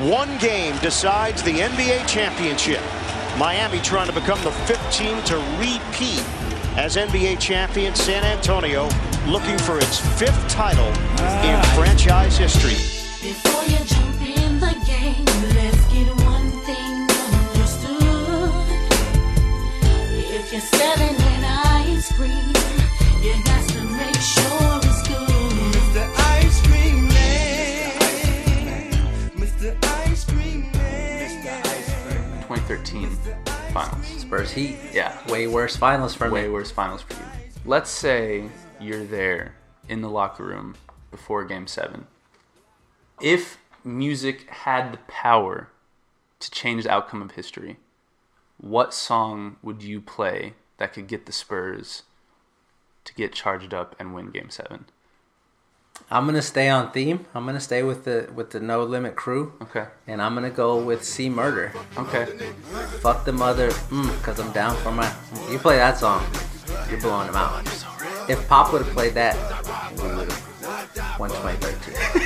One game decides the NBA championship. Miami trying to become the fifth team to repeat as NBA champion. San Antonio looking for its fifth title in franchise history. Before you jump in the game, let's get one thing understood. If you're selling that ice cream, you got to make sure 2013 finals. Spurs Heat. Yeah. Way worse finals for Way me. worse finals for you. Let's say you're there in the locker room before game seven. If music had the power to change the outcome of history, what song would you play that could get the Spurs to get charged up and win game seven? I'm gonna stay on theme. I'm gonna stay with the with the No Limit crew, Okay. and I'm gonna go with C Murder. Okay. Fuck the mother, mm, cause I'm down for my. You play that song, you're blowing them out. If Pop would have played that, we would have won 2013.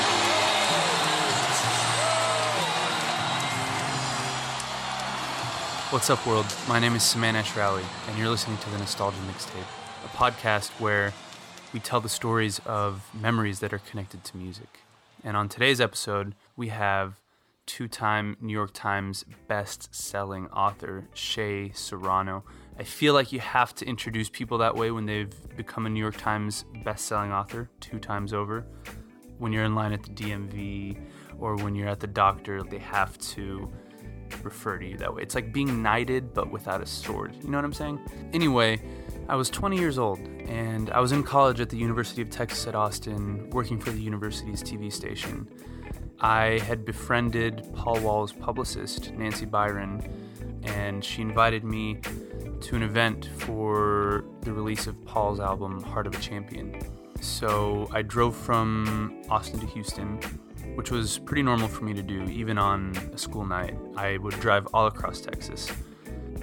What's up, world? My name is Saman Ashrawi, and you're listening to the Nostalgia Mixtape, a podcast where we tell the stories of memories that are connected to music. And on today's episode, we have two time New York Times best selling author, Shea Serrano. I feel like you have to introduce people that way when they've become a New York Times best selling author two times over. When you're in line at the DMV or when you're at the doctor, they have to refer to you that way. It's like being knighted but without a sword. You know what I'm saying? Anyway, I was 20 years old and I was in college at the University of Texas at Austin, working for the university's TV station. I had befriended Paul Wall's publicist, Nancy Byron, and she invited me to an event for the release of Paul's album, Heart of a Champion. So I drove from Austin to Houston, which was pretty normal for me to do, even on a school night. I would drive all across Texas.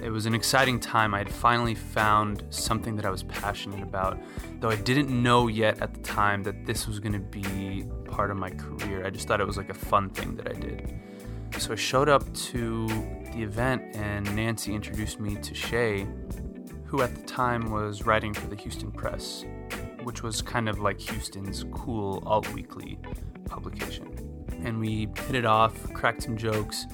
It was an exciting time. I had finally found something that I was passionate about, though I didn't know yet at the time that this was going to be part of my career. I just thought it was like a fun thing that I did. So I showed up to the event, and Nancy introduced me to Shea, who at the time was writing for the Houston Press, which was kind of like Houston's cool alt weekly publication. And we hit it off, cracked some jokes,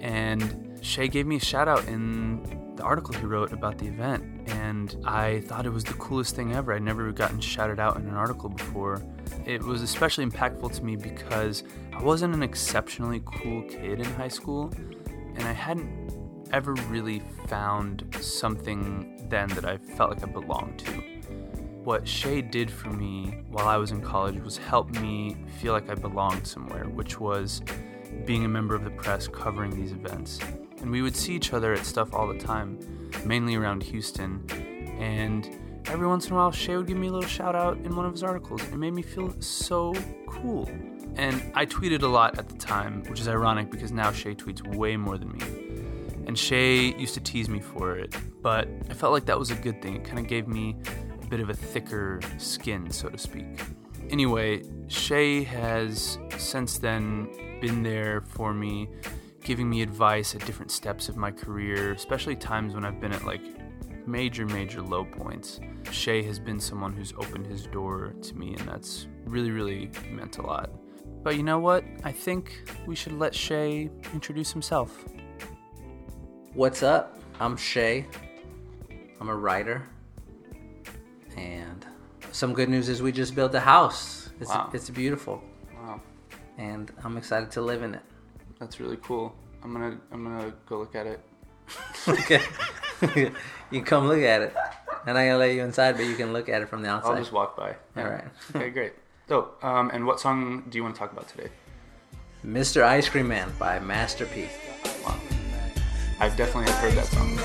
and Shea gave me a shout out in the article he wrote about the event. And I thought it was the coolest thing ever. I'd never gotten shouted out in an article before. It was especially impactful to me because I wasn't an exceptionally cool kid in high school, and I hadn't ever really found something then that I felt like I belonged to. What Shea did for me while I was in college was help me feel like I belonged somewhere, which was being a member of the press covering these events. And we would see each other at stuff all the time, mainly around Houston. And every once in a while, Shea would give me a little shout out in one of his articles. It made me feel so cool. And I tweeted a lot at the time, which is ironic because now Shea tweets way more than me. And Shea used to tease me for it, but I felt like that was a good thing. It kind of gave me bit of a thicker skin, so to speak. Anyway, Shea has since then been there for me, giving me advice at different steps of my career, especially times when I've been at like major, major low points. Shea has been someone who's opened his door to me, and that's really, really meant a lot. But you know what? I think we should let Shea introduce himself. What's up? I'm Shea. I'm a writer. And some good news is we just built a house. It's, Wow. it's beautiful. Wow, And I'm excited to live in it. that's really cool. I'm gonna, I'm gonna go look at it. Okay. you can come look at it. And I'm not gonna let you inside, but you can look at it from the outside. I'll just walk by. All right. okay, great. Dope. Um, and what song do you want to talk about today? Mr. Ice Cream Man by Master P. Wow. I've definitely heard that song.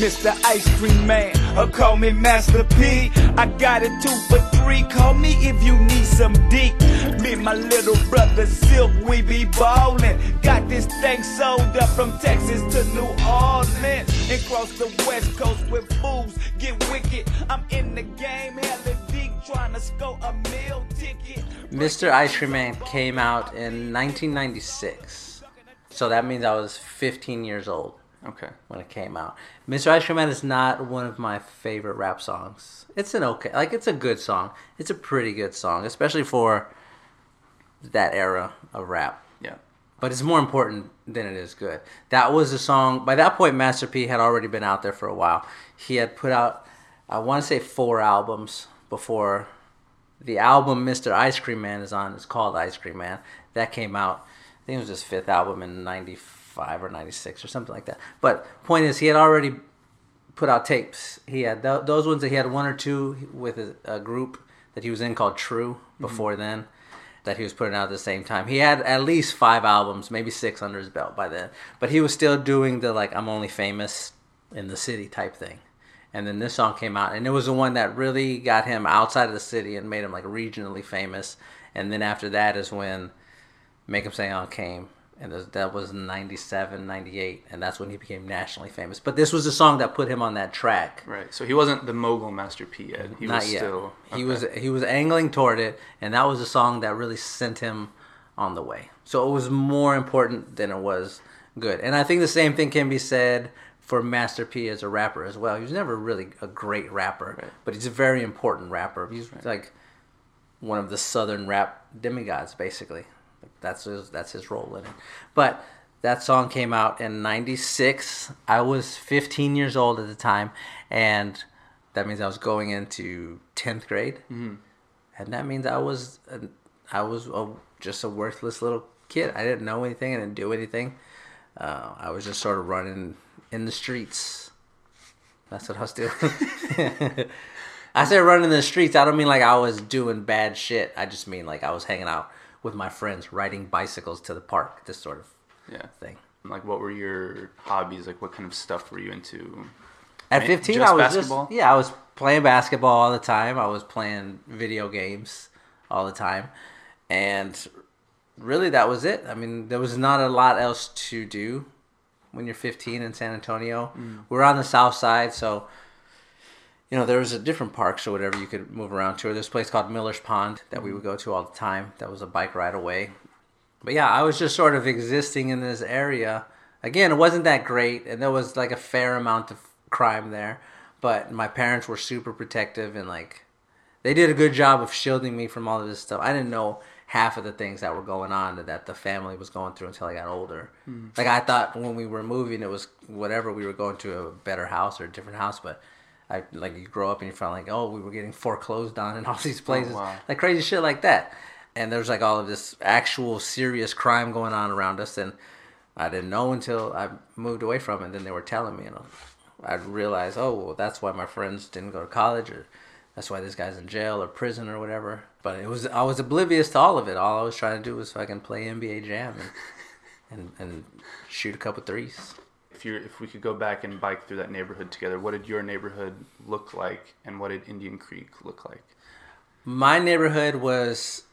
Mr. Ice Cream Man, or call me Master P. I got it two for three. Call me if you need some deep. Me and my little brother Silkk, we be ballin'. Got this thing sold up from Texas to New Orleans. And cross the west coast with fools. Get wicked. I'm in the game, hella deep, trying to score a meal ticket. Mr. Ice Cream Man came out in 1996. So that means I was 15 years old Okay. when it came out. Mr. Ice Cream Man is not one of my favorite rap songs. It's an okay, like it's a good song. It's a pretty good song, especially for that era of rap. Yeah. But it's more important than it is good. That was a song. By that point, Master P had already been out there for a while. He had put out, I want to say, four albums before the album Mr. Ice Cream Man is on. It's called Ice Cream Man. That came out. I think it was his fifth album in '95 or '96 or something like that. But point is, he had already put out tapes. He had th- those ones that he had one or two with a, a group that he was in called TRU mm-hmm. before then that he was putting out at the same time. He had at least five albums, maybe six under his belt by then. But he was still doing the like I'm only famous in the city type thing. And then this song came out and it was the one that really got him outside of the city and made him like regionally famous. And then after that is when Make 'em Say On came. And that was 97, 98. And that's when he became nationally famous. But this was the song that put him on that track. Right. So he wasn't the mogul Master P yet. He Not was yet. still. He was he was angling toward it, and that was a song that really sent him on the way. So it was more important than it was good. And I think the same thing can be said for Master P as a rapper as well. He was never really a great rapper, Right. but he's a very important rapper. He's like one of the southern rap demigods, basically. That's his, that's his role in it. But that song came out in '96. I was 15 years old at the time, and that means I was going into 10th grade, mm-hmm. and that means I was a, I was a, just a worthless little kid. I didn't know anything. I didn't do anything. Uh, I was just sort of running in the streets. That's what I was doing. I say running in the streets. I don't mean like I was doing bad shit. I just mean like I was hanging out with my friends, riding bicycles to the park. This sort of Yeah. thing. Like, what were your hobbies? Like, what kind of stuff were you into? At 15, just I was basketball? just yeah, I was playing basketball all the time. I was playing video games all the time, and really that was it. I mean, there was not a lot else to do when you're 15 in San Antonio. Mm. We're on the south side, so you know there was a different parks or whatever you could move around to. There's a place called Miller's Pond that we would go to all the time. That was a bike ride away. But yeah, I was just sort of existing in this area. Again, it wasn't that great, and there was like a fair amount of crime there. But my parents were super protective and like they did a good job of shielding me from all of this stuff. I didn't know half of the things that were going on that the family was going through until I got older. Hmm. Like I thought when we were moving, it was whatever we were going to a better house or a different house, but. I, like you grow up and you find like oh we were getting foreclosed on in all these oh, places. wow. like crazy shit like that. And there's like all of this actual serious crime going on around us and i didn't know until i moved away from it and then they were telling me and i realized oh well that's why my friends didn't go to college or that's why this guy's in jail or prison or whatever. But it was i was oblivious to all of it. All i was trying to do was fucking play nba jam and and, and shoot a couple threes If you if we could go back and bike through that neighborhood together, what did your neighborhood look like, and what did Indian Creek look like? my neighborhood was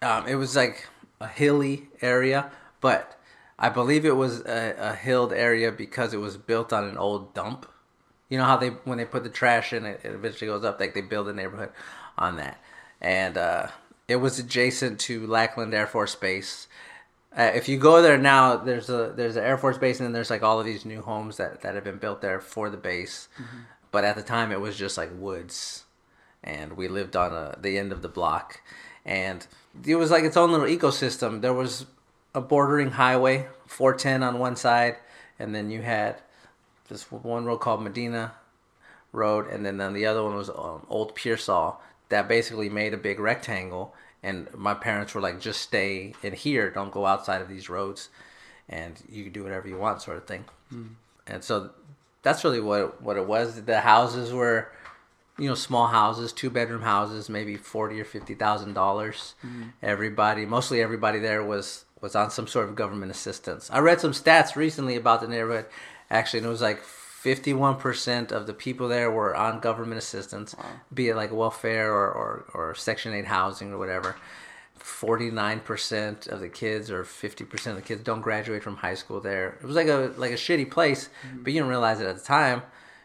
um, it was like a hilly area but i believe it was a, a hilled area because it was built on an old dump you know how they when they put the trash in it, it eventually goes up like they build a neighborhood on that and uh, it was adjacent to lackland air force base uh, if you go there now, there's a there's an Air Force base, and then there's like all of these new homes that, that have been built there for the base. But at the time, it was just like woods, and we lived on a, the end of the block, and it was like its own little ecosystem. There was a bordering highway, 410 on one side, and then you had this one road called Medina Road, and then on the other one was um, Old Pearsall that basically made a big rectangle. And my parents were like, just stay in here, don't go outside of these roads, and you can do whatever you want, sort of thing. Hmm. And so that's really what it, what it was. The houses were, you know, small houses, two bedroom houses, maybe forty or fifty thousand dollars. Hmm. Everybody, mostly everybody there was was on some sort of government assistance. I read some stats recently about the neighborhood, actually, and it was like fifty-one percent of the people there were on government assistance, be it like welfare or, or, or Section Eight housing or whatever. Forty-nine percent of the kids, or fifty percent of the kids, don't graduate from high school there. It was like a like a shitty place, mm-hmm. but you didn't realize it at the time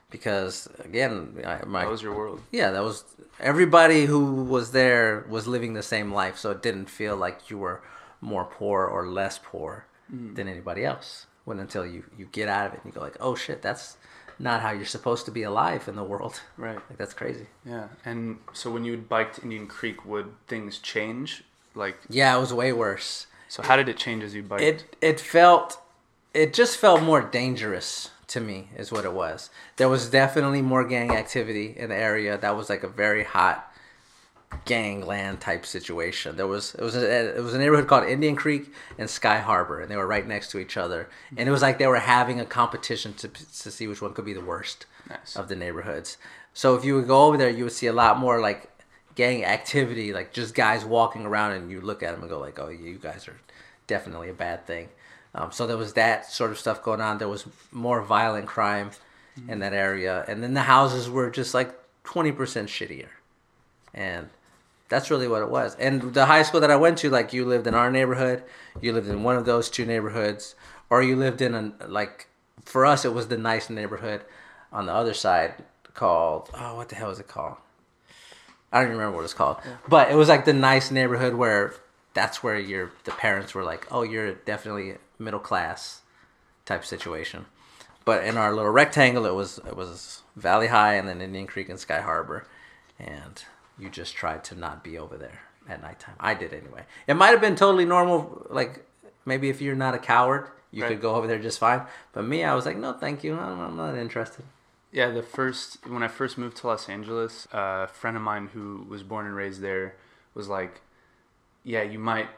because again, I, my That was your world. yeah, that was everybody who was there was living the same life, so it didn't feel like you were more poor or less poor mm. than anybody else. When until you you get out of it and you go like, oh shit, that's not how you're supposed to be alive in the world. Right. Like that's crazy. Yeah. And so when you would bike to Indian Creek, would things change? Like, Yeah, it was way worse. so how did it change as you biked? It it felt it just felt more dangerous to me is what it was. There was definitely more gang activity in the area. That was like a very hot gangland type situation. There was it was a, it was a neighborhood called Indian Creek and Sky Harbor, and they were right next to each other. And it was like they were having a competition to to see which one could be the worst Nice. of the neighborhoods. So if you would go over there, you would see a lot more like gang activity, like just guys walking around, and you look at them and go like, "Oh, you guys are definitely a bad thing." Um, so there was that sort of stuff going on. There was more violent crime in that area, and then the houses were just like twenty percent shittier, and that's really what it was. And the high school that I went to, like you lived in our neighborhood, you lived in one of those two neighborhoods, or you lived in a like for us it was the nice neighborhood on the other side called oh what the hell is it called? I don't even remember what it's called. But it was like the nice neighborhood where that's where your the parents were like, "Oh, you're definitely middle class type situation." But in our little rectangle, it was it was Valley High and then Indian Creek and Sky Harbor, and you just tried to not be over there at nighttime. I did anyway. It might have been totally normal, like maybe if you're not a coward, you Right. could go over there just fine. But me, I was like, no, thank you. I'm, I'm not interested. Yeah, the first when I first moved to Los Angeles, uh, a friend of mine who was born and raised there was like, "Yeah, you might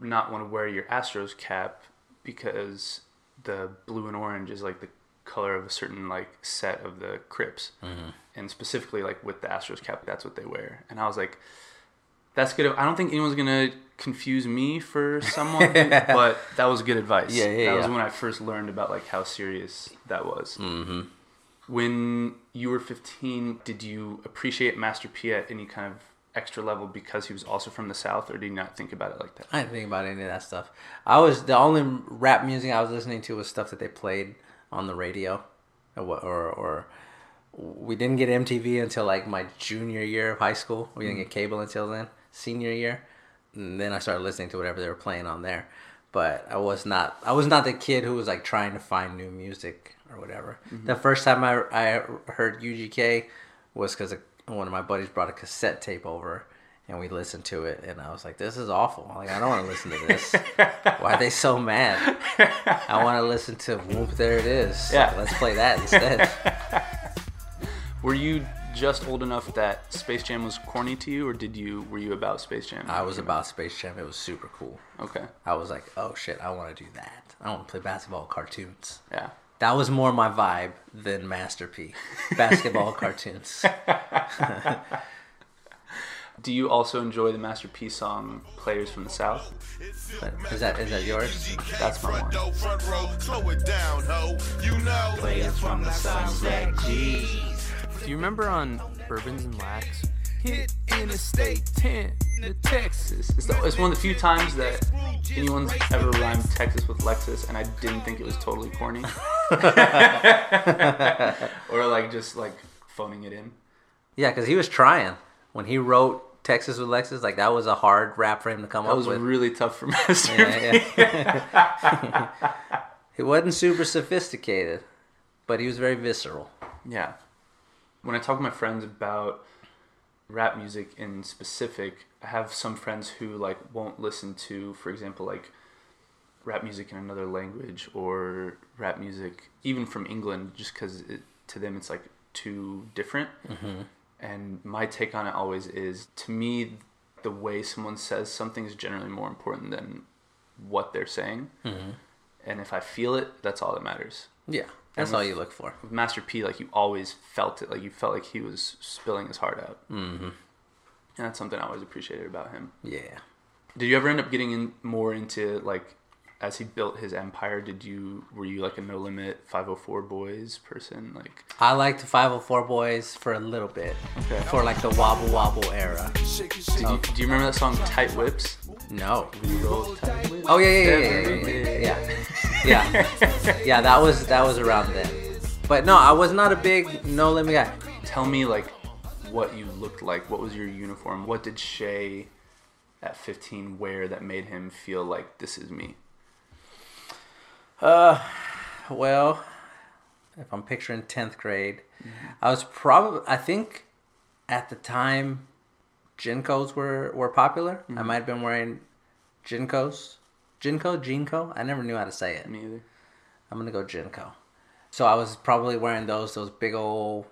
not want to wear your Astros cap because the blue and orange is like the color of a certain like set of the Crips, mm-hmm. And specifically like with the Astros cap, that's what they wear." And I was like, "That's good. I don't think anyone's gonna confuse me for someone, but that was good advice. Yeah, yeah, That was when I first learned about like how serious that was." Mm-hmm. when you were 15 did you appreciate master p at any kind of extra level because he was also from the south or did you not think about it like that I didn't think about any of that stuff. I was the only rap music I was listening to was stuff that they played on the radio, or or, or we didn't get MTV until like my junior year of high school. We didn't mm-hmm. get cable until then, senior year. And then I started listening to whatever they were playing on there. But I was not I was not the kid who was like trying to find new music or whatever. Mm-hmm. The first time I, I heard UGK was because one of my buddies brought a cassette tape over and we listened to it and I was like, this is awful. Like I don't want to listen to this. Why are they so mad? I want to listen to Whoop There It Is. Yeah. Let's play that instead. were you just old enough that space jam was corny to you or did you were you about space jam I was about Space Jam. It was super cool. okay I was like, oh shit, I want to do that. I want to play basketball cartoons. yeah That was more my vibe than Master P. Basketball cartoons. do you also enjoy the master p song players from the south But is that is that yours? that's my one Front row, slow it down, ho. You know. Players from the Sunset G. do you remember on bourbons and lacs hit interstate 10 to texas it's, the, it's one of the few times that anyone's ever rhymed texas with lexus and i didn't think it was totally corny or like just like phoning it in Yeah, because he was trying when he wrote Texas with Lexus. Like that was a hard rap for him to come that up with. That was really tough for master Yeah, yeah. he wasn't super sophisticated, but he was very visceral. Yeah. When I talk to my friends about rap music in specific, I have some friends who like won't listen to, for example, like rap music in another language or rap music even from England, just because to them it's like too different. Mm-hmm. And my take on it always is, to me, the way someone says something is generally more important than what they're saying. Mm-hmm. And if I feel it, that's all that matters Yeah, that's all you look for. with Master P, like you always felt it. Like you felt like he was spilling his heart out. Mm-hmm. And that's something I always appreciated about him. Yeah. Did you ever end up getting in more into like as he built his empire, did you were you like a No Limit 504 Boys person? Like I liked the 504 Boys for a little bit. Okay. For like the wobble wobble era. did you, do you remember that song Tight Whips? No. Oh yeah, yeah, yeah, yeah, yeah, yeah, yeah, yeah. yeah. yeah, That was that was around then. But no, I was not a big no limit guy. Tell me like what you looked like. What was your uniform? What did Shea at 15 wear that made him feel like this is me? Uh, Well, if I'm picturing tenth grade, I was probably I think at the time, Jinkos were were popular. I might have been wearing Jinkos, Jinko, Jinko. I never knew how to say it. Me either. I'm gonna go Jinko. So I was probably wearing those those big old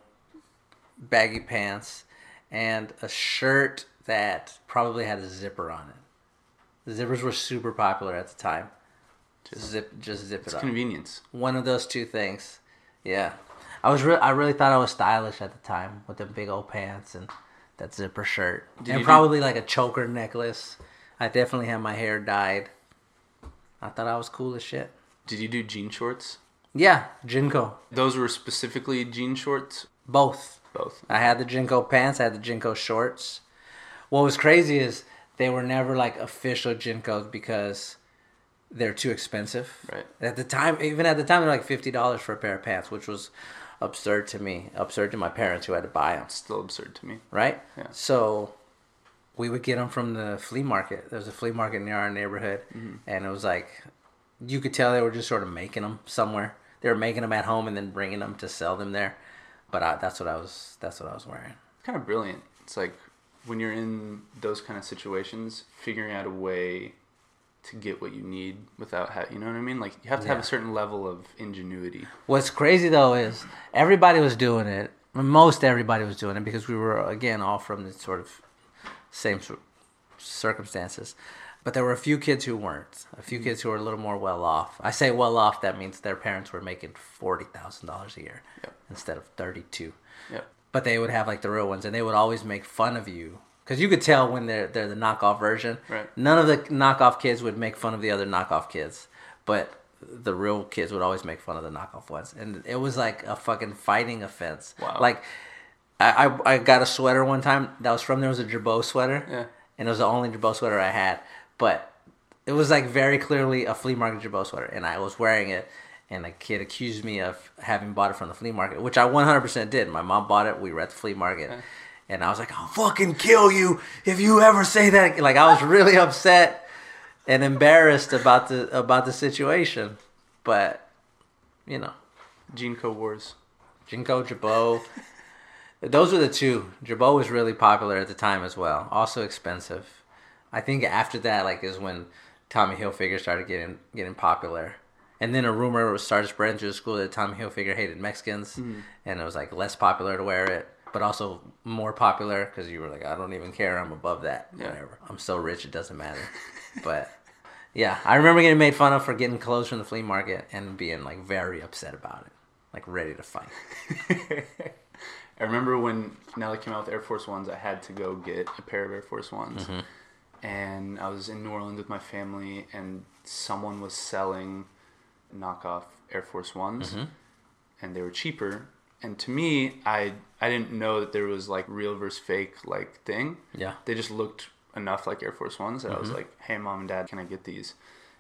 baggy pants and a shirt that probably had a zipper on it. The zippers were super popular at the time. Just zip, just zip it It's up. convenience. One of those two things. Yeah, I was. Re- I really thought I was stylish at the time with the big old pants and that zipper shirt, Did and do- probably like a choker necklace. I definitely had my hair dyed. I thought I was cool as shit. Did you do jean shorts? Yeah, Jinko, Those were specifically jean shorts. both. Both. I had the Jinko pants. I had the Jinko shorts. What was crazy is they were never like official Jinkos because they're too expensive. Right. At the time, even at the time, they're like fifty dollars for a pair of pants, which was absurd to me, absurd to my parents who had to buy them. Still absurd to me. Right. Yeah. So we would get them from the flea market. There was a flea market near our neighborhood, Mm-hmm. and it was like you could tell they were just sort of making them somewhere. They were making them at home and then bringing them to sell them there. But I, that's what I was. That's what I was wearing. It's kind of brilliant. It's like when you're in those kind of situations, figuring out a way to get what you need without, having, you know what I mean? Like you have to have a certain level of ingenuity. What's crazy though is everybody was doing it. Most everybody was doing it because we were again all from the sort of same circumstances. But there were a few kids who weren't. A few kids who were a little more well off. I say well off. That means their parents were making forty thousand dollars a year Yep. instead of thirty-two. Yep. But they would have like the real ones, and they would always make fun of you because you could tell when they're they're the knockoff version. Right. None of the knockoff kids would make fun of the other knockoff kids, but the real kids would always make fun of the knockoff ones, and it was like a fucking fighting offense. Wow. Like, I I, I got a sweater one time that was from there was a Girbaud sweater. Yeah. And it was the only Girbaud sweater I had, but it was like very clearly a flea market Girbaud sweater, and I was wearing it. And a kid accused me of having bought it from the flea market, which I 100% did. My mom bought it. We were at the flea market. And I was like, I'll fucking kill you if you ever say that. Like, I was really upset and embarrassed about the about the situation. But, you know, Jean Co Wars. Jinko, Girbaud. Those were the two. Girbaud was really popular at the time as well. Also expensive. I think after that, like, is when Tommy Hilfiger started getting getting popular. And then a rumor started spreading through the school that Tommy Hilfiger hated Mexicans, hmm. and it was like less popular to wear it, but also more popular because you were like, I don't even care, I'm above that, Yeah. whatever. I'm so rich, it doesn't matter. but yeah, I remember getting made fun of for getting clothes from the flea market and being like very upset about it, like ready to fight. I remember when Nelly came out with Air Force Ones, I had to go get a pair of Air Force Ones. Mm-hmm. And I was in New Orleans with my family, and someone was selling knockoff Air Force Ones, mm-hmm. and they were cheaper. And to me, I I didn't know that there was like real versus fake like thing. Yeah. They just looked enough like Air Force Ones that I was mm-hmm. like, "Hey, mom and dad, can I get these?"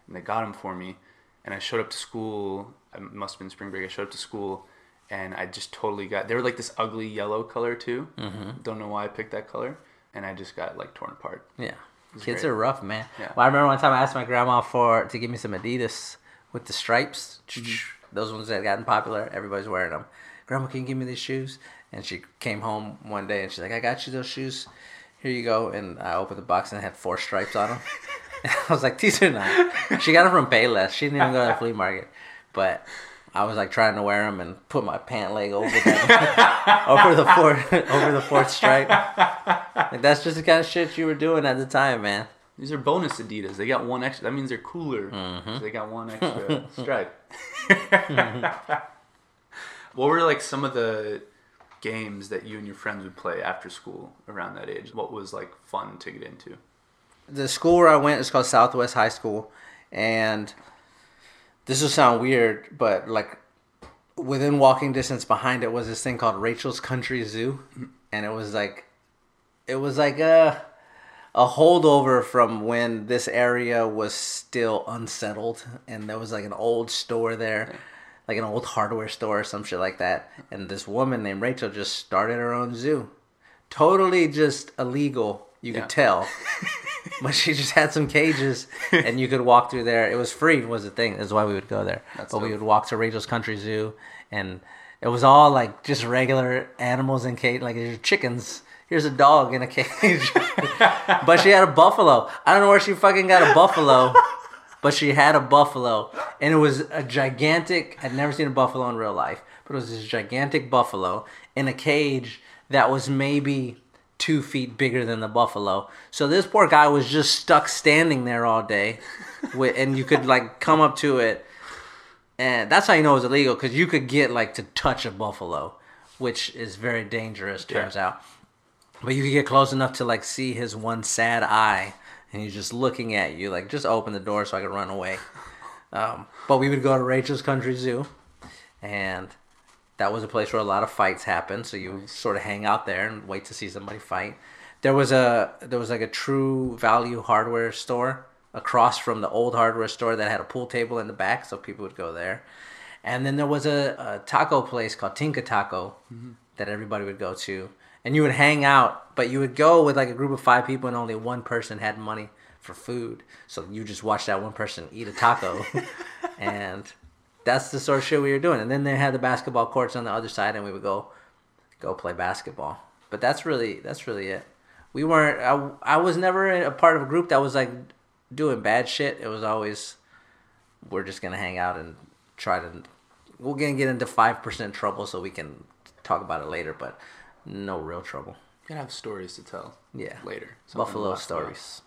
And they got them for me. And I showed up to school. It must have been spring break. I showed up to school, and I just totally got. They were like this ugly yellow color too. Mm-hmm. Don't know why I picked that color, and I just got like torn apart. Yeah. Kids great. are rough, man. Yeah. Well, I remember one time I asked my grandma for to give me some Adidas with the stripes. Mm-hmm. Those ones that had gotten popular. Everybody's wearing them. Grandma, can you give me these shoes? And she came home one day and she's like, I got you those shoes. Here you go. And I opened the box and it had four stripes on them. I was like, these are not. She got them from Payless. She didn't even go to the flea market. But I was like trying to wear them and put my pant leg over them, over the fourth over the fourth stripe. Like that's just the kind of shit you were doing at the time, man. These are bonus Adidas. They got one extra. That means they're cooler. Mm-hmm. So they got one extra stripe. Mm-hmm. what were like some of the games that you and your friends would play after school around that age? What was like fun to get into? The school where I went is called Southwest High School, and this will sound weird, but like within walking distance behind it was this thing called Rachel's Country Zoo, and it was like it was like a a holdover from when this area was still unsettled, and there was like an old store there. Like an old hardware store or some shit like that. And this woman named Rachel just started her own zoo. Totally just illegal, you Yeah. could tell. but she just had some cages and you could walk through there. It was free was the thing. That's why we would go there. That's but we would walk to Rachel's Country Zoo and it was all like just regular animals in cage like there's chickens. Here's a dog in a cage. but she had a buffalo. I don't know where she fucking got a buffalo. But she had a buffalo, and it was a gigantic. I'd never seen a buffalo in real life, but it was this gigantic buffalo in a cage that was maybe two feet bigger than the buffalo. So this poor guy was just stuck standing there all day, with, and you could like come up to it, and that's how you know it was illegal because you could get like to touch a buffalo, which is very dangerous. Turns out. But you could get close enough to like see his one sad eye, and he's just looking at you. Like, just open the door so I could run away. Um, but we would go to Rachel's Country Zoo, and that was a place where a lot of fights happened. So you would sort of hang out there and wait to see somebody fight. There was a there was like a True Value hardware store across from the old hardware store that had a pool table in the back, so people would go there. And then there was a, a taco place called Tinka Taco mm-hmm. that everybody would go to. And you would hang out, but you would go with like a group of five people and only one person had money for food. So you just watch that one person eat a taco. and that's the sort of shit we were doing. And then they had the basketball courts on the other side and we would go go play basketball. But that's really that's really it. We weren't I, I was never a part of a group that was like doing bad shit. It was always we're just gonna hang out and try to we're gonna get into five percent trouble so we can talk about it later, but no real trouble. You have stories to tell. Yeah. Later. Buffalo stories.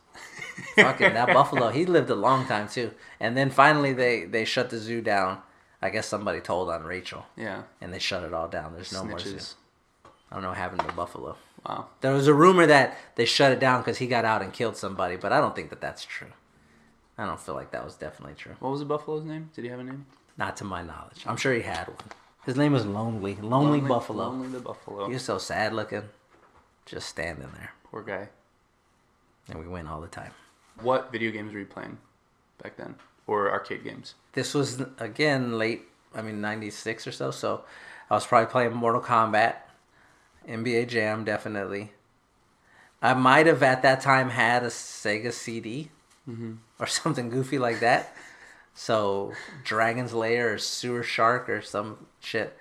Fucking that buffalo, he lived a long time too. And then finally they they shut the zoo down. I guess somebody told on Rachel, Yeah. and they shut it all down. There's no more zoo. I don't know what happened to the buffalo. Wow. There was a rumor that they shut it down because he got out and killed somebody, but I don't think that that's true. I don't feel like that was definitely true. What was the buffalo's name? Did he have a name? Not to my knowledge. I'm sure he had one. His name was Lonely. Lonely, Buffalo. Lonely the buffalo. He was so sad looking, just standing there. Poor guy. And we win all the time. What video games were you playing back then? Or arcade games? This was, again, late, I mean, 96 or so. So I was probably playing Mortal Kombat, NBA Jam, definitely. I might have at that time had a Sega CD mm-hmm. or something goofy like that. So Dragon's Lair or Sewer Shark or some shit.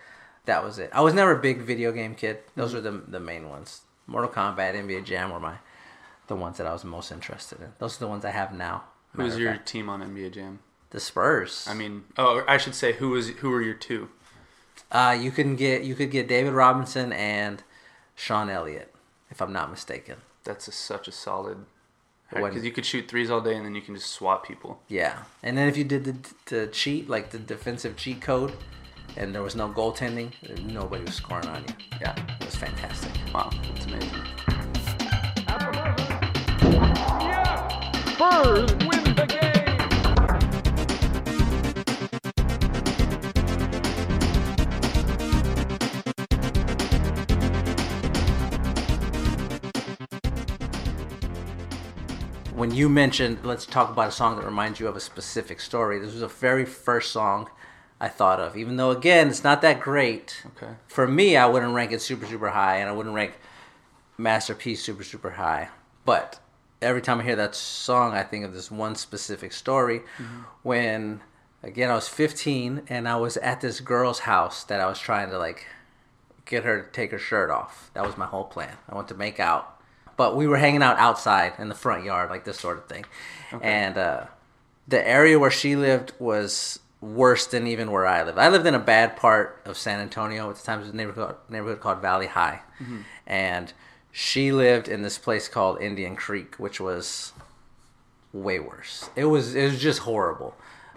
That was it. I was never a big video game kid. Those mm-hmm. were the the main ones. Mortal Kombat, NBA Jam were my the ones that I was most interested in. Those are the ones I have now. Who was matter of your fact. team on NBA Jam? the Spurs? I mean, oh, I should say who was who were your two? Uh, you can get you could get David Robinson and Sean Elliott, if I'm not mistaken. That's a, such a solid. Because you could shoot threes all day and then you can just swat people. Yeah, and then if you did the, the cheat, like the defensive cheat code, and there was no goaltending, nobody was scoring on you. Yeah. It was fantastic. Wow, that's amazing. Spurs win the game. When you mentioned, let's talk about a song that reminds you of a specific story. This was the very first song I thought of, even though again it's not that great. Okay. For me, I wouldn't rank it super super high, and I wouldn't rank Master P super super high. But every time I hear that song, I think of this one specific story when again I was 15 and I was at this girl's house that I was trying to like get her to take her shirt off. That was my whole plan. I wanted to make out. But we were hanging out outside in the front yard, like this sort of thing. And uh, the area where she lived was worse than even where I lived. I lived in a bad part of San Antonio at the time. It was a neighborhood, neighborhood called Valley High. And she lived in this place called Indian Creek, which was way worse. It was it was just horrible,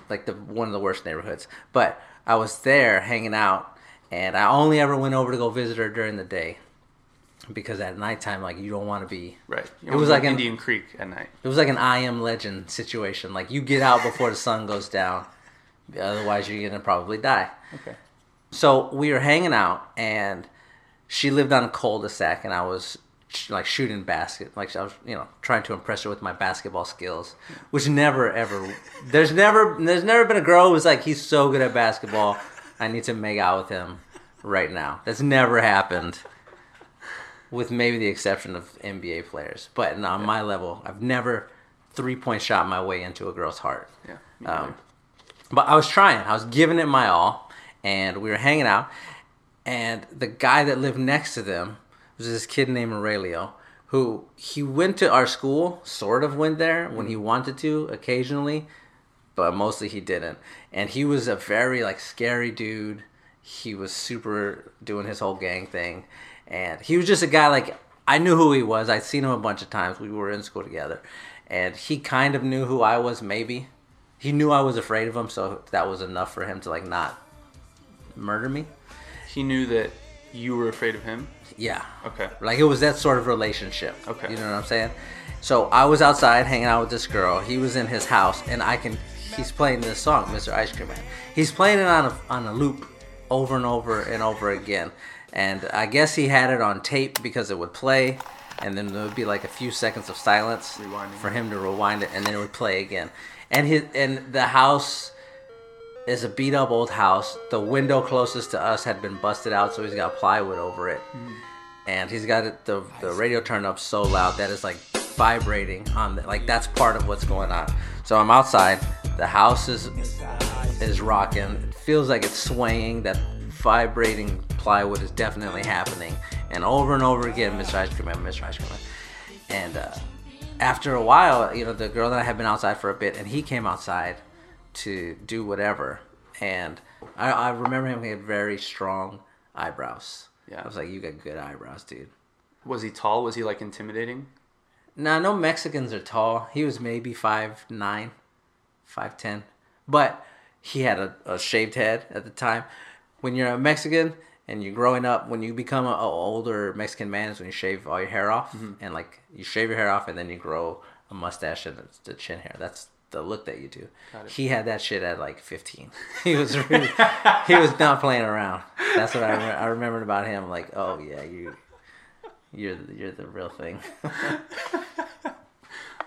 like the one of the worst neighborhoods. But I was there hanging out, and I only ever went over to go visit her during the day, because at nighttime, like you don't want to be. Right. It was like an- Indian Creek at night. It was like an I Am Legend situation. Like you get out before the sun goes down, Otherwise, you're gonna probably die. Okay. So we were hanging out, and she lived on a cul-de-sac, and I was like shooting basket, like I was, you know, trying to impress her with my basketball skills, which never ever. There's never, there's never been a girl who was like, he's so good at basketball, I need to make out with him right now. That's never happened, with maybe the exception of NBA players. But on my level, I've never three-point shot my way into a girl's heart. Yeah. Um, but I was trying. I was giving it my all, and we were hanging out. And the guy that lived next to them was this kid named Aurelio, who he went to our school, sort of went there when he mm-hmm. wanted to occasionally, but mostly he didn't. And he was a very like scary dude. He was super doing his whole gang thing, and he was just a guy like I knew who he was. I'd seen him a bunch of times. We were in school together, and he kind of knew who I was. Maybe he knew I was afraid of him, so that was enough for him to like not murder me. he knew that you were afraid of him. Yeah. Okay. Like it was that sort of relationship. Okay. You know what I'm saying? So I was outside hanging out with this girl. He was in his house, and I can. He's playing this song, Mr. Ice Cream Man. He's playing it on a on a loop, over and over and over again. And I guess he had it on tape because it would play, and then there would be like a few seconds of silence Rewinding. for him to rewind it, and then it would play again. And his and the house is a beat up old house. The window closest to us had been busted out, so he's got plywood over it. And he's got it, the, the radio turned up so loud that it's like vibrating on the, like that's part of what's going on. So I'm outside. The house is is rocking. It feels like it's swaying. That vibrating plywood is definitely happening. And over and over again, Mr. Ice Cream Man, Mr. Ice Cream Man. And uh, after a while, you know, the girl that I had been outside for a bit, and he came outside to do whatever. And I, I remember him. He had very strong eyebrows. Yeah. I was like, "You got good eyebrows, dude." Was he tall? Was he like intimidating? Now, no Mexicans are tall. He was maybe five nine, five ten, but he had a, a shaved head at the time. When you're a Mexican and you're growing up, when you become an older Mexican man, is when you shave all your hair off, mm-hmm. and like you shave your hair off, and then you grow a mustache and the chin hair. That's the look that you do. He had that shit at like 15. He was really, he was not playing around. That's what I, re- I remembered about him. Like, oh yeah, you, you're the- you're the real thing.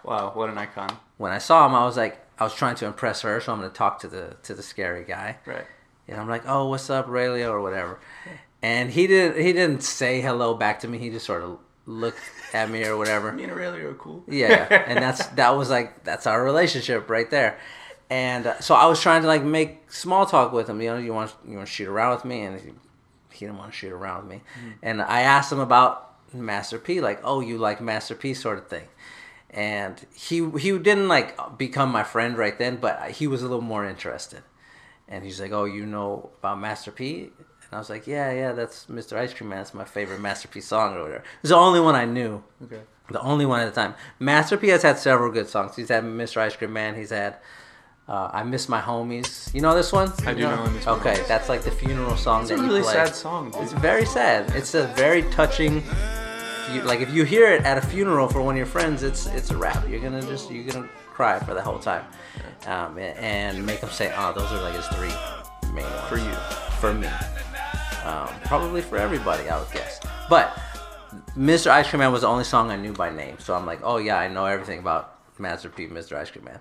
Wow, what an icon. when I saw him, I was like, I was trying to impress her, so I'm gonna talk to the to the scary guy, Right. and I'm like, oh, what's up, Raylio, or whatever, and he didn't he didn't say hello back to me. He just sort of looked at me or whatever. Me and Aurelio are cool. Yeah, yeah. and that's that was like that's our relationship right there. And uh, so I was trying to like make small talk with him. You know, you want you want to shoot around with me, and he, he didn't want to shoot around with me. And I asked him about Master P, like, oh, you like Master P, sort of thing. And he he didn't like become my friend right then, but he was a little more interested. And he's like, oh, you know about Master P? And I was like, yeah, yeah, that's Mr. Ice Cream Man. That's my favorite Master P song or whatever. It's the only one I knew. Okay. The only one at the time. Master P has had several good songs. He's had Mr. Ice Cream Man. He's had uh, I Miss My Homies. You know this one? I do know I Miss My Okay, that's like the funeral song It's that a really plays. sad song, dude. It's very sad. It's a very touching. Like if you hear it at a funeral for one of your friends, it's it's a wrap. You're gonna just you're gonna cry for the whole time, um, and, and make them say, "Oh, those are like his three main ones For you. for me." Um, probably for everybody, I would guess. But Mr. Ice Cream Man was the only song I knew by name, so I'm like, "Oh yeah, I know everything about Master P, Mr. Ice Cream Man."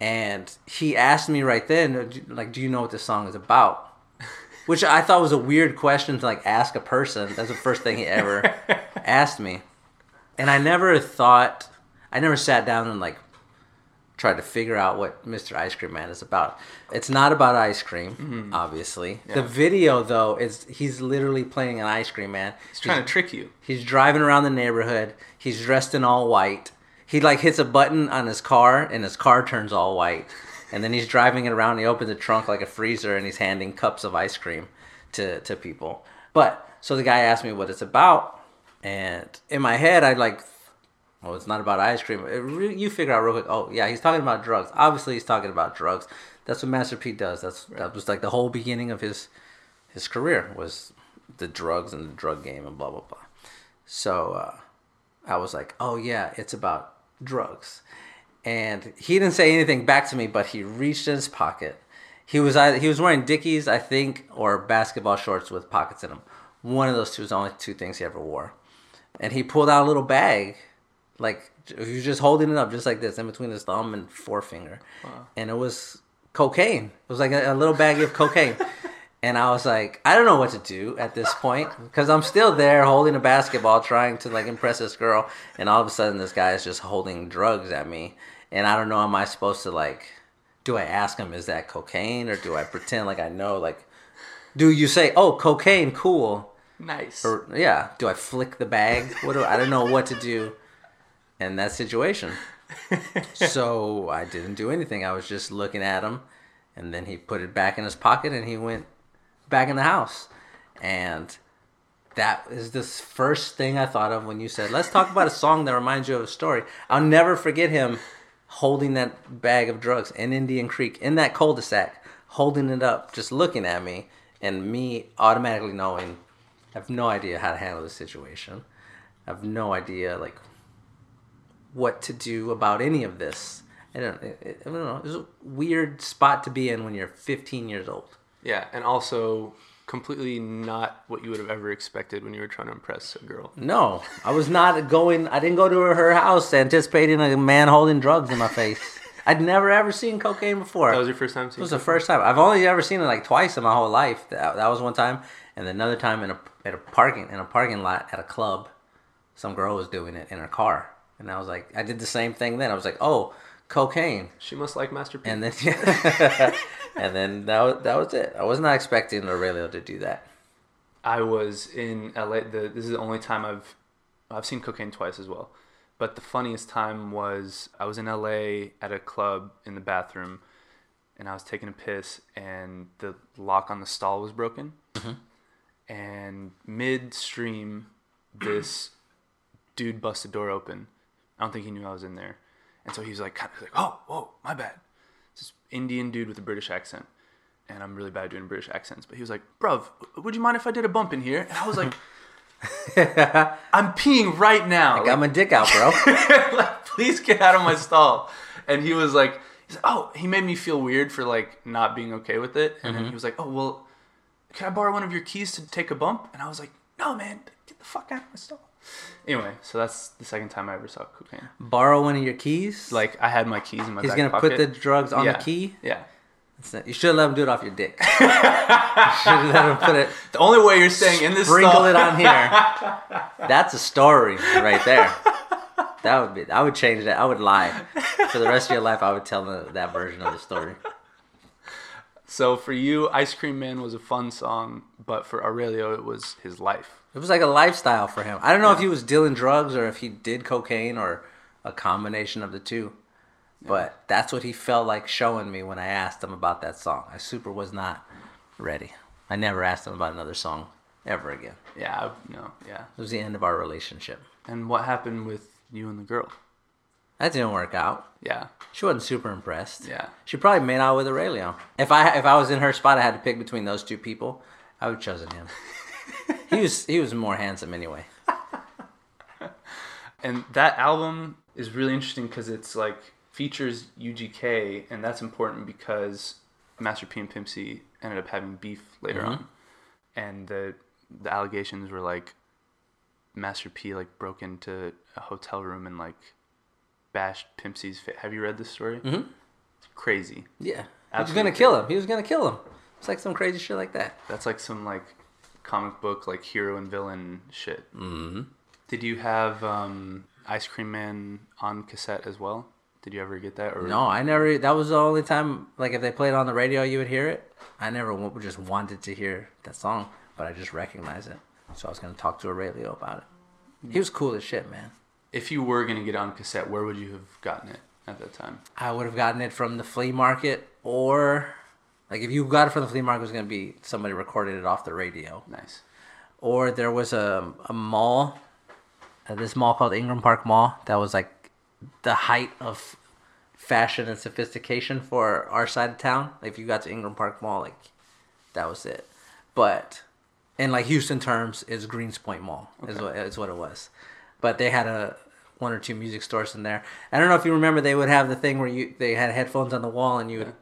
And he asked me right then, like, "Do you know what this song is about?" Which I thought was a weird question to like ask a person. That's the first thing he ever asked me. And I never thought I never sat down and like tried to figure out what Mr. Ice Cream Man is about. It's not about ice cream, mm-hmm. obviously. The video though is he's literally playing an ice cream man. He's trying to trick you. He's driving around the neighborhood. He's dressed in all white. He like hits a button on his car and his car turns all white. And then he's driving it around. He opens the trunk like a freezer and he's handing cups of ice cream to to people. But so the guy asked me what it's about, and in my head I like, well, it's not about ice cream. It re- you figure out real quick. Oh yeah, he's talking about drugs. Obviously, he's talking about drugs. That's what Master P does. That's that was like the whole beginning of his his career was the drugs and the drug game and blah blah blah. So uh, I was like, oh yeah, it's about drugs. And he didn't say anything back to me, but he reached in his pocket. He was either he was wearing Dickies, I think, or basketball shorts with pockets in them. One of those two was the only two things he ever wore. And he pulled out a little bag, like he was just holding it up, just like this, in between his thumb and forefinger, and it was cocaine. It was like a, a little bag of cocaine. And I was like, I don't know what to do at this point because I'm still there holding a basketball, trying to like impress this girl, and all of a sudden this guy is just holding drugs at me, and I don't know. Am I supposed to like? Do I ask him is that cocaine or do I pretend like I know? Like, do you say, "Oh, cocaine, cool"? Nice. Or yeah, do I flick the bag? What do I don't know what to do in that situation. so I didn't do anything. I was just looking at him, and then he put it back in his pocket, and he went back in the house. And that is the first thing I thought of when you said, "Let's talk about a song that reminds you of a story." I'll never forget him holding that bag of drugs in Indian Creek in that cul-de-sac, holding it up, just looking at me, and me automatically knowing I have no idea how to handle the situation. I have no idea like what to do about any of this. I don't, I don't know. It's a weird spot to be in when you're 15 years old. Yeah, and also completely not what you would have ever expected when you were trying to impress a girl. No, I was not going. I didn't go to her house anticipating a man holding drugs in my face. I'd never ever seen cocaine before. That was your first time Seeing It was the first time. I've only ever seen it like twice in my whole life. That, that was one time, and another time in a at a parking in a parking lot at a club. Some girl was doing it in her car, and I was like, I did the same thing. Then I was like, oh, cocaine, She must like Master P. and then yeah. and then that was, that was it. I was not expecting Aurelio to do that. I was in LA. The, this is the only time I've I've seen cocaine twice as well. But the funniest time was I was in LA at a club in the bathroom, and I was taking a piss, and the lock on the stall was broken. Mm-hmm. And midstream, this dude busted the door open. I don't think he knew I was in there, and so he was like, kind of like, "Oh, whoa, my bad." This Indian dude with a British accent, and I'm really bad at doing British accents. But he was like, "Bruv, would you mind if I did a bump in here?" And I was like, "I'm peeing right now. I got my dick out, bro. like, please get out of my stall." And he was like, he's like, "Oh," he made me feel weird for like not being okay with it. And then mm-hmm. he was like, "Oh well, can I borrow one of your keys to take a bump?" And I was like, "No, man, get the fuck out of my stall." Anyway, so that's the second time I ever saw cocaine. Borrow one of your keys. Like I had my keys in my pocket. he's back gonna pocket. put the drugs on yeah. the key. Yeah. Not- You should let him do it off your dick. you should let him put it, The only way you're staying in this sprinkle it on here. That's a story right there. That would be. I would change that. I would lie for the rest of your life. I would tell the, that version of the story. So for you, Ice Cream Man was a fun song, but for Aurelio, it was his life. It was like a lifestyle for him. I don't know if he was dealing drugs or if he did cocaine or a combination of the two. But that's what he felt like showing me when I asked him about that song. I super was not ready. I never asked him about another song ever again. Yeah, no, yeah. It was the end of our relationship. And what happened with you and the girl? That didn't work out. Yeah, She wasn't super impressed. Yeah. She probably made out with Aurelio. If I if I was in her spot, I had to pick between those two people. I would have chosen him. he was he was more handsome anyway. and that album is really interesting because it's like features UGK, and that's important because Master P and Pimp C ended up having beef later on, and the the allegations were like Master P like broke into a hotel room and like bashed Pimp C's face. Have you read this story? Mm-hmm. It's crazy. Yeah. He was gonna kill him. He was gonna kill him. It's like some crazy shit like that. That's like some like comic book like hero and villain shit. Mm-hmm. Did you have um, Ice Cream Man on cassette as well? Did you ever get that? Or No, I never. That was the only time. Like if they played on the radio, you would hear it. I never w- just wanted to hear that song, but I just recognized it. So I was gonna talk to Aurelio about it. He was cool as shit, man. If you were gonna get it on cassette, where would you have gotten it at that time? I would have gotten it from the flea market, or like if you got it from the flea market, it was gonna be somebody recorded it off the radio, Nice. or there was a a mall, uh, this mall called Ingram Park Mall, that was like the height of fashion and sophistication for our side of town. Like if you got to Ingram Park Mall, like that was it. But in like Houston terms, is Greenspoint Mall is what is what it was. But they had a one or two music stores in there. I don't know if you remember, they would have the thing where you they had headphones on the wall and you would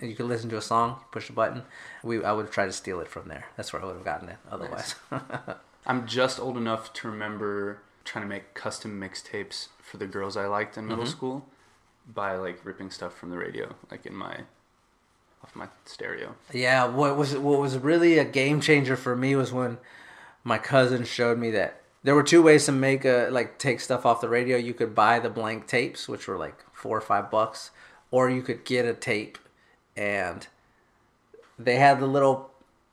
you could listen to a song, push a button. We I would have tried to steal it from there. That's where I would have gotten it. Otherwise, I'm just old enough to remember trying to make custom mixtapes for the girls I liked in middle Mm-hmm. school by like ripping stuff from the radio, like in my off my stereo. yeah. What was what was really a game changer for me was when my cousin showed me that there were two ways to make a like take stuff off the radio. You could buy the blank tapes, which were like four or five bucks, or you could get a tape and they had the little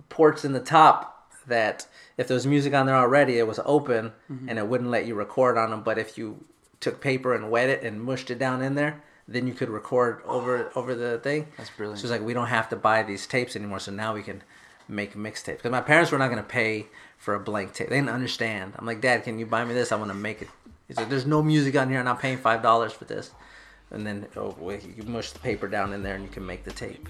ports in the top that if there was music on there already, it was open mm-hmm. and it wouldn't let you record on them. But if you took paper and wet it and mushed it down in there, then you could record over over the thing. That's brilliant. So it's like we don't have to buy these tapes anymore. So now we can make mixtapes. Because my parents were not going to pay for a blank tape. They didn't understand. I'm like, Dad, can you buy me this? I want to make it. He's like, There's no music on here. I'm not paying five dollars for this. And then oh, you mush the paper down in there and you can make the tape.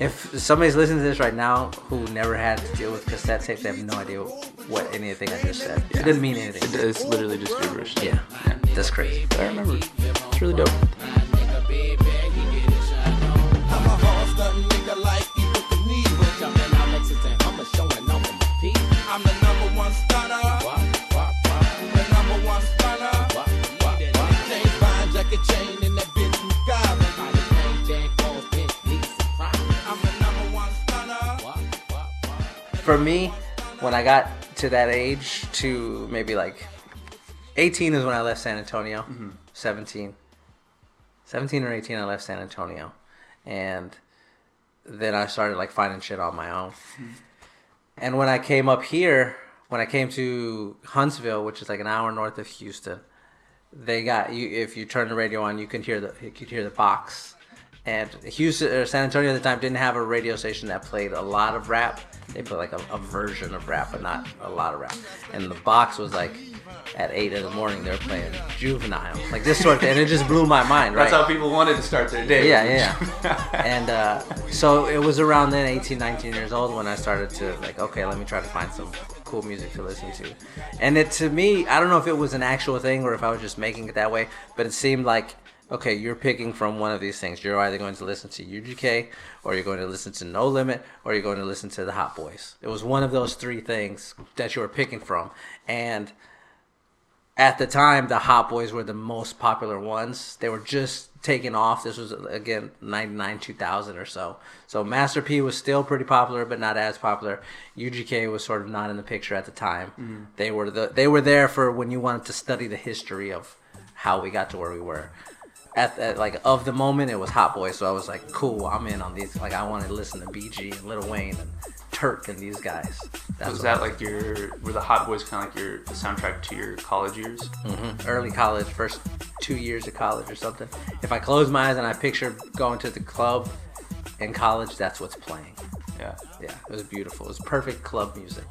If somebody's listening to this right now who never had to deal with cassette tapes, they have no idea what anything I just said. It didn't mean anything. It's literally just gibberish. Yeah, that's crazy. But I remember. It's really dope. For me, when I got to that age, to maybe like 18 is when I left San Antonio. Mm-hmm. 17. 17 or 18, I left San Antonio. And then I started like finding shit on my own. Mm-hmm. And when I came up here, when I came to Huntsville, which is like an hour north of Houston, they got you. If you turn the radio on, you can hear the you could hear the box. And Houston or San Antonio at the time didn't have a radio station that played a lot of rap. They played like a, a version of rap, but not a lot of rap. And the box was like at eight in the morning they were playing Juvenile, like this sort of thing. And it just blew my mind. Right? That's how people wanted to start their day. Yeah, yeah, yeah. and uh, so it was around then, 18, 19 years old, when I started to like, okay, let me try to find some cool music to listen to. And it to me, I don't know if it was an actual thing or if I was just making it that way, but it seemed like, okay, you're picking from one of these things. You're either going to listen to UGK, or you're going to listen to No Limit, or you're going to listen to the Hot Boys. It was one of those three things that you were picking from, and at the time the hot boys were the most popular ones. They were just taking off. This was again 99 2000 or so. So master p was still pretty popular but not as popular. Ugk was sort of not in the picture at the time. Mm-hmm. They were the they were there for when you wanted to study the history of how we got to where we were at, at like of the moment it was hot boys so i was like cool i'm in on these like i wanted to listen to bg and Lil Wayne and turk and these guys That's Was that like your were the Hot Boys kind of like your soundtrack to your college years? Mm-hmm, early college, first two years of college or something. If I close my eyes and I picture going to the club in college, that's what's playing. Yeah, Yeah, it was beautiful. It was perfect club music.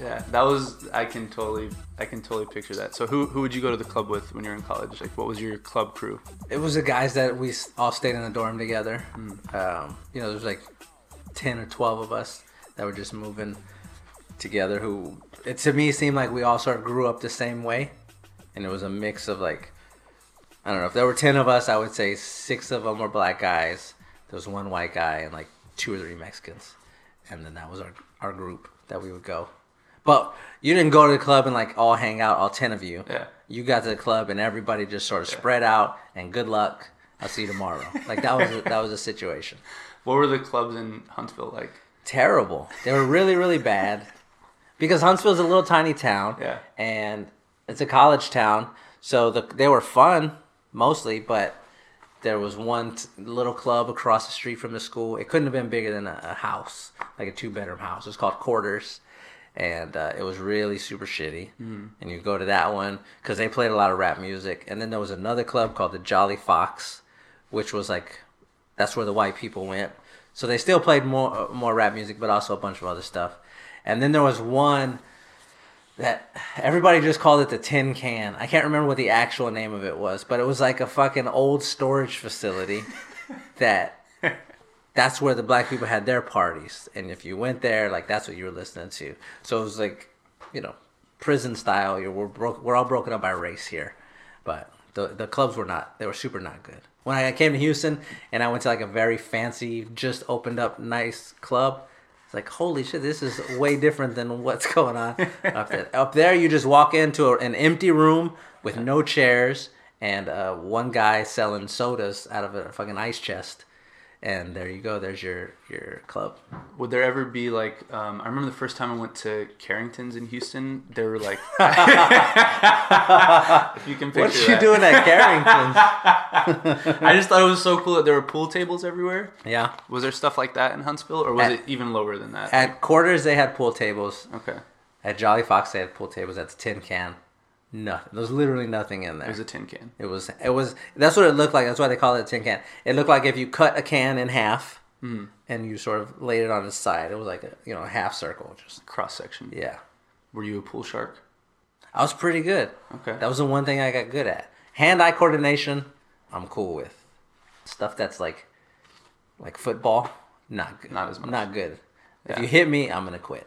Yeah. That was I can totally I can totally picture that. So who who would you go to the club with when you're in college? Like what was your club crew? It was the guys that we all stayed in the dorm together. Um, you know, there's like 10 or 12 of us that were just moving together who, it to me seemed like we all sort of grew up the same way. And it was a mix of like, I don't know, if there were 10 of us, I would say six of them were black guys. There was one white guy and like two or three Mexicans. And then that was our, our group that we would go. But you didn't go to the club and like all hang out, all 10 of you. Yeah. You got to the club and everybody just sort of spread out and good luck. I'll see you tomorrow. Like that was a, that was a situation. What were the clubs in Huntsville like? Terrible. They were really really bad because Huntsville's a little tiny town. Yeah. And it's a college town, so the, they were fun mostly, but there was one t- little club across the street from the school. It couldn't have been bigger than a, a house, like a two bedroom house. It was called Quarters, and uh, it was really super shitty. Mm. And you go to that one because they played a lot of rap music. And then there was another club called the Jolly Fox, which was like that's where the white people went. So they still played more uh, more rap music, but also a bunch of other stuff. And then there was one that everybody just called it the tin can. I can't remember what the actual name of it was, but it was like a fucking old storage facility that that's where the black people had their parties. And if you went there, like that's what you were listening to. So it was like, you know, prison style. You're, we're broke, we're all broken up by race here, but The the clubs were not. They were super not good. When I came to Houston and I went to like a very fancy, just opened up, nice club. It's like holy shit, this is way different than what's going on up there. Up there, you just walk into a, an empty room with no chairs and uh, one guy selling sodas out of a fucking ice chest. And there you go. There's your your club. Would there ever be like? Um, I remember the first time I went to Carringtons in Houston. They were like, if you can picture What you that. doing at Carrington's? I just thought it was so cool that there were pool tables everywhere. yeah. Was there stuff like that in Huntsville, or was At- it even lower than that? At quarters, they had pool tables. okay, At Jolly Fox, they had pool tables. At the tin can. Nothing. There was literally nothing in there. it was a tin can. It was. It was. That's what it looked like. That's why they call it a tin can. It looked like if you cut a can in half Mm-hmm. and you sort of laid it on its side. It was like a you know a half circle. Just Cross section. yeah. Were you a pool shark? I was pretty good. Okay. That was the one thing I got good at. Hand-eye coordination, I'm cool with. Stuff that's like, like football, not good. Not as much. Not good. If Yeah. you hit me, I'm gonna quit.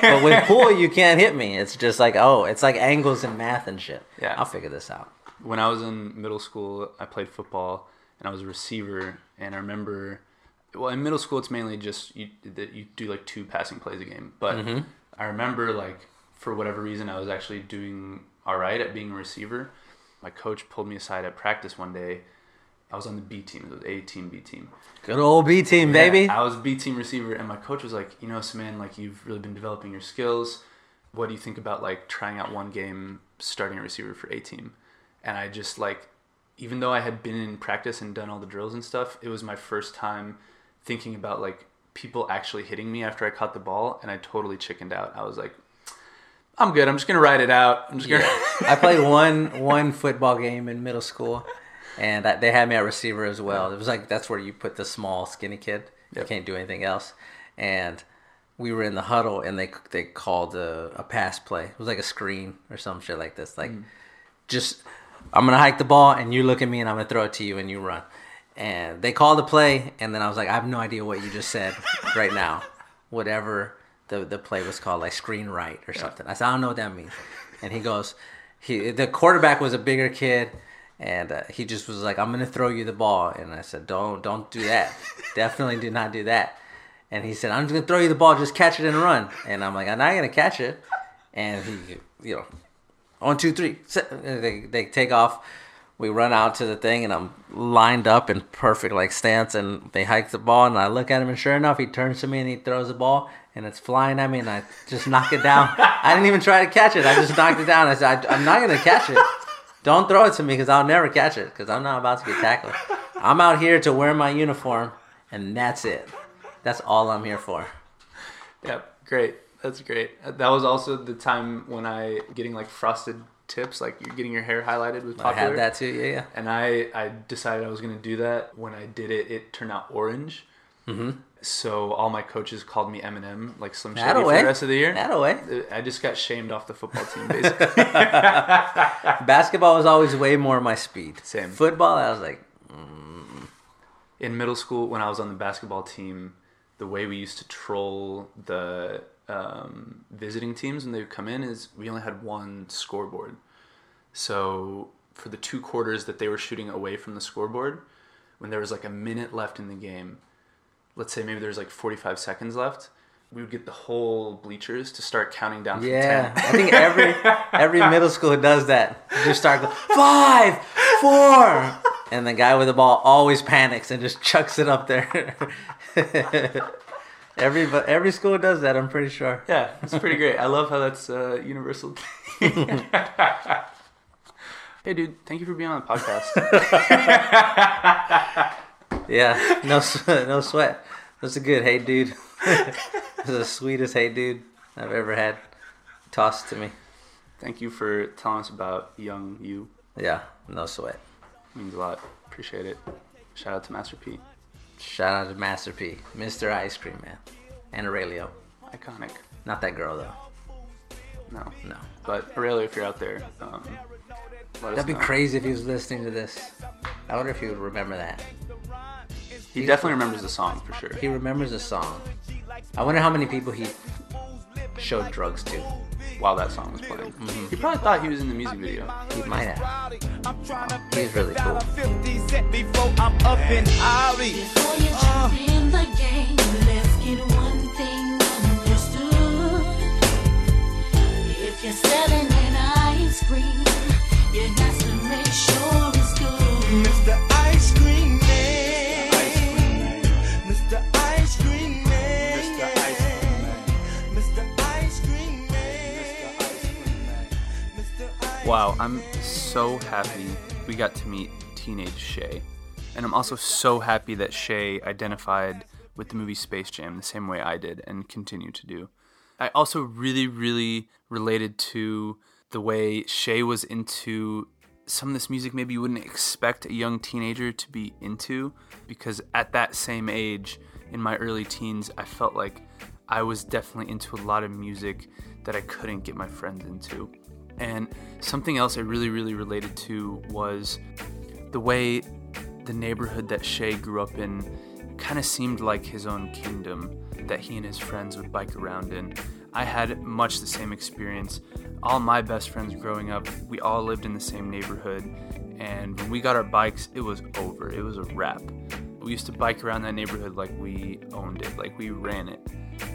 but with pool, you can't hit me. It's just like oh, it's like angles and math and shit. Yeah. I'll figure this out. when I was in middle school, I played football and I was a receiver. And I remember, well, in middle school, it's mainly just you that you do like two passing plays a game. But Mm-hmm. I remember, like, for whatever reason, I was actually doing all right at being a receiver. My coach pulled me aside at practice one day. I was on the B team, it was A team, B team. Good old B team, baby. I was B team receiver, and my coach was like, you know, Saman, like you've really been developing your skills. What do you think about like trying out one game, starting a receiver for A team? And I just like, even though I had been in practice and done all the drills and stuff, it was my first time thinking about like people actually hitting me after I caught the ball, and I totally chickened out. I was like, I'm good. I'm just gonna ride it out. I'm just gonna. I played one one football game in middle school, and I, they had me at receiver as well. It was like that's where you put the small, skinny kid. You can't do anything else. And we were in the huddle, and they they called a, a pass play. It was like a screen or some shit like this. Like, mm. just I'm gonna hike the ball, and you look at me, and I'm gonna throw it to you, and you run. And they called the play, and then I was like, I have no idea what you just said right now. Whatever the the play was called, like screen right or something. I said, I don't know what that means. And he goes, he the quarterback was a bigger kid, and uh, he just was like, I'm gonna throw you the ball. And I said, Don't don't do that. Definitely do not do that. And he said, I'm just gonna throw you the ball, just catch it and run. And I'm like, I'm not gonna catch it. And he, you know, one, two, three. They, they take off. We run out to the thing, and I'm lined up in perfect like stance. And they hike the ball, and I look at him, and sure enough, he turns to me and he throws the ball, and it's flying at me, and I just knock it down. I didn't even try to catch it. I just knocked it down. I said, I, I'm not gonna catch it. Don't throw it to me, because I'll never catch it, because I'm not about to get tackled. I'm out here to wear my uniform, and that's it. That's all I'm here for. Yep, great. That's great. Uh, That was also the time when I getting like frosted tips, like you're getting your hair highlighted was I had that too. Yeah, yeah. and I I decided I was gonna do that. When I did it, it turned out orange. Mm-hmm. So all my coaches called me Eminem, like Slim Shady for the rest of the year. That away. Uh, I just got shamed off the football team, basically. Basketball was always way more my speed. Same. Football, I was like, in middle school when I was on the basketball team, the way we used to troll the um, visiting teams when they would come in is we only had one scoreboard. So for the two quarters that they were shooting away from the scoreboard, when there was like a minute left in the game, let's say maybe there's like 45 seconds left, we would get the whole bleachers to start counting down from yeah. 10. I think every every middle school does that. Just start going five, four, and the guy with the ball always panics and just chucks it up there. every every school does that. I'm pretty sure. Yeah, it's pretty great. I love how that's uh, universal. hey, dude, thank you for being on the podcast. Yeah, no sweat, no sweat. That's a good hey dude. That's the sweetest hey dude I've ever had tossed to me. Thank you for telling us about young you. Yeah, no sweat. means a lot. Appreciate it. Shout out to Master P. Shout out to Master P, Mr. Ice Cream Man, and Aurelio. Iconic. Not that girl though. No. No. But Aurelio, if you're out there, um, That'd be know. crazy if he was listening to this. I wonder if he would remember that. He definitely remembers the song for sure. He remembers the song. I wonder how many people he showed drugs to. while that song was playing. Mm-hmm. He probably thought he was in the music video. He might have. He's really cool. 50 set before Wow, I'm so happy we got to meet teenage Shea. And I'm also so happy that Shea identified with the movie Space Jam the same way I did and continue to do. I also really, really related to the way Shea was into some of this music maybe you wouldn't expect a young teenager to be into because at that same age in my early teens I felt like I was definitely into a lot of music that I couldn't get my friends into. And something else I really, really related to was the way the neighborhood that Shea grew up in kind of seemed like his own kingdom that he and his friends would bike around in. I had much the same experience. All my best friends growing up, we all lived in the same neighborhood, and when we got our bikes, it was over. It was a wrap. We used to bike around that neighborhood like we owned it, like we ran it.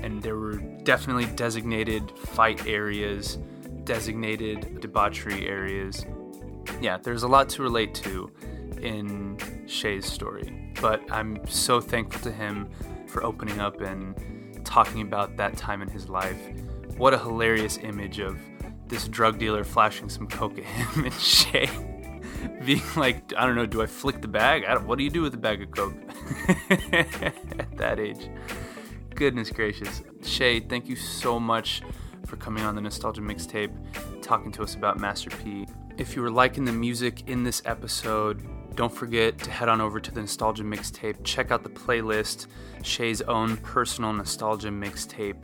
And there were definitely designated fight areas, designated debauchery areas. Yeah, there's a lot to relate to in Shea's story, but I'm so thankful to him for opening up and talking about that time in his life. What a hilarious image of this drug dealer flashing some coke at him and Shea being like, I don't know, do I flick the bag? What do you do with a bag of coke at that age? Goodness gracious. Shea, thank you so much for coming on the Nostalgia Mixtape, talking to us about Master P. If you were liking the music in this episode, don't forget to head on over to the Nostalgia Mixtape, check out the playlist, Shea's own personal Nostalgia Mixtape,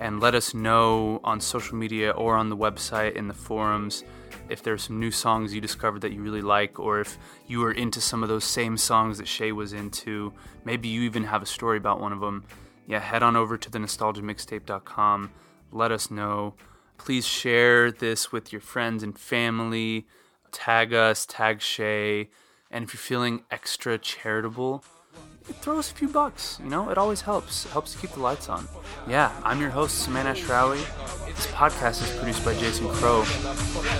and let us know on social media or on the website in the forums if there's some new songs you discovered that you really like, or if you were into some of those same songs that Shea was into. Maybe you even have a story about one of them. Yeah, head on over to the nostalgiamixtape.com. Let us know. Please share this with your friends and family. Tag us, tag Shea. And if you're feeling extra charitable, throw us a few bucks. You know, it always helps. It helps to keep the lights on. Yeah, I'm your host, Samana Shrowie. This podcast is produced by Jason Crow.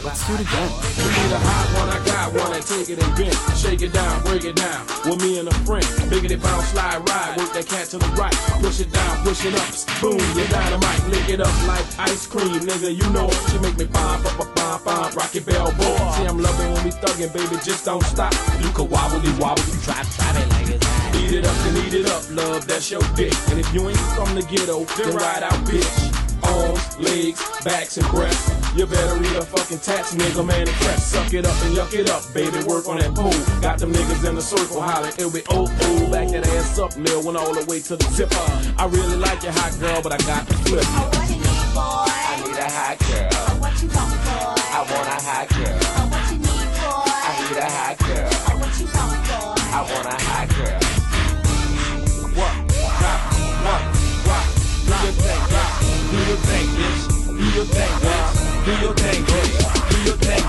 Let's do it again. You need a hot one, I got one, I take it and bend. Shake it down, break it down. With me and a friend. Biggity bounce, slide, ride. Work that cat to the right. Push it down, push it up. Boom, you dynamite. Lick it up like ice cream, nigga. You know. She make me pop, pop, pop, pop, pop. Rocky Bell boy. See, I'm loving when we thuggin', baby. Just don't stop. You can wobble, wobble. You try, try it like it's hot. Eat it up, then eat it up, love. That's your dick. And if you ain't from the ghetto, then ride out, bitch. Arms, legs, backs, and breasts. You better read a fucking tax, nigga, man, and crap. Suck it up and yuck it up, baby. Work on that pole. Got them niggas in the circle hollering, it'll be oh oh. Back that ass up, mill, went all the way to the zipper. I really like your hot girl, but I got the flip. What you need, boy? I need a hot girl. What you want, boy? I want a hot girl. What you need, boy? I need a hot girl. What you want, boy? I want a hot girl. Your thing, bitch. Do your thing, bitch. Do your thing, bitch. Do your thing.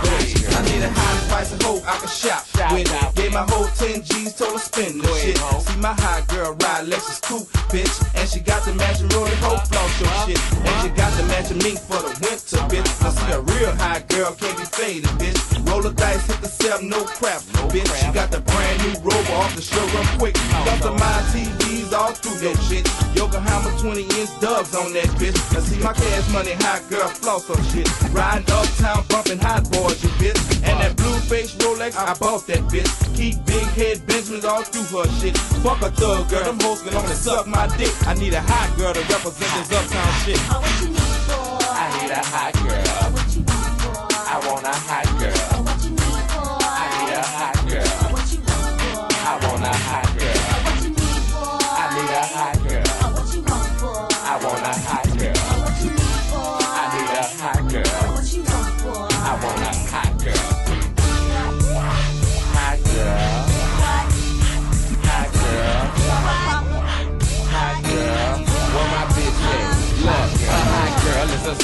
I need a high price of hope I can shop with. Gave my whole 10 G's, told her spend the shit. See my hot girl ride Lexus coupe, bitch. And she got the matching rolling hoe floss your shit. And she got the matching mink for the winter, bitch. I see a real hot girl can't be faded, bitch. Roll the dice, hit the seven, no crap, bitch. She got the brand new rover off the show run quick. Customized TVs all through that shit. Yokohama 20 inch dubs on that bitch. I see my cash money hot girl floss her shit. Riding uptown bumping hot boys, you bitch. And that blue face Rolex, I bought that bitch. Keep big head Benjamins all through her shit. Fuck a thug girl, them hoes can only suck my dick. I need a hot girl to represent this uptown shit. What you need? I need a hot girl. What you? I want a hot girl.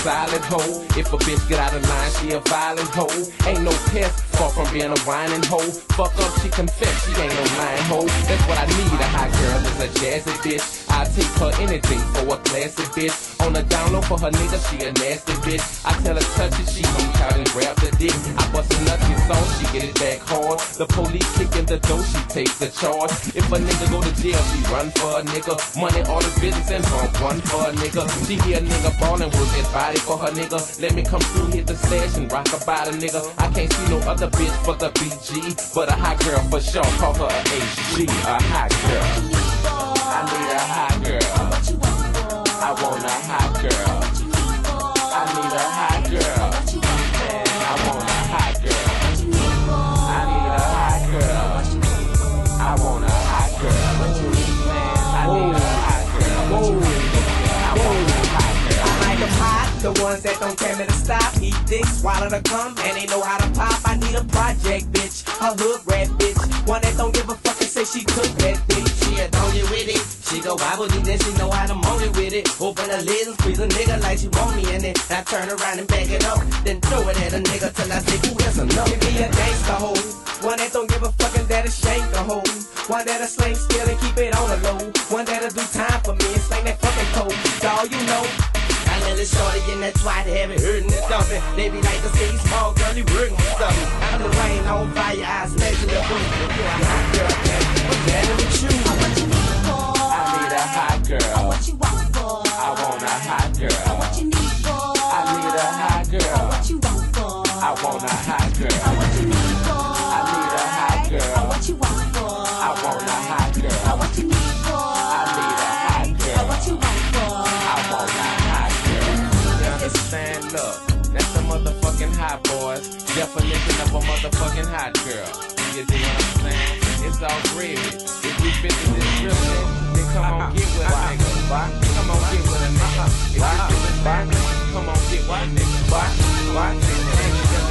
Silent hoe. If a bitch get out of line, she a violent hoe. Ain't no pest, far from being a whining hoe. Fuck up, she confess, she ain't no lying hoe. That's what I need, a hot girl is a jazzy bitch. I'll take her anything for a classy bitch. On the download for her nigga, she a nasty bitch. I tell her touch it, she gon' out and grab the dick. I bust a nut, get on, she get it back hard. The police kick in the door, she takes the charge. If a nigga go to jail, she run for a nigga. Money, all the business and bump run for a nigga. She hear a nigga ballin', work that body for her nigga. Let me come through, hit the stash and rock about a nigga. I can't see no other bitch for the BG, but a hot girl for sure. Call her a HG, a hot girl. I need a hot girl. I want a hot don't tell me to stop. Eat dick, swallow the cum, and they know how to pop. I need a project bitch, a hood rat bitch, one that don't give a fuck and say she took that dick. She a don't get with it. She go Bible deep, then she know how to moan it with it. Open the lid and squeeze a nigga like she want me in it. I turn around and back it up, then throw it at a nigga till I say, ooh, that's enough. Give me a gangsta hoe, one that don't give a fuck and that'll shank a hoe. One that'll slang still and keep it on the low. One that'll do time for me and slang that fucking. That's all you know. I let it shorty in that twat, heavy hurting and dumping. They be like the same small girly working with something. I'm the rain on fire, I in the boot. You a hot girl, man. What's that in the shoe? I need a hot girl. I want you want a hot girl. I need a hot girl. I want a hot girl. Definition of a motherfucking hot girl. You dig what I'm saying? It's all gravy. If you fit in this dribbling, then come on get with a nigga. Come on get with a nigga. If you feel standard, come on get with a nigga. Watch it. Close that door, man.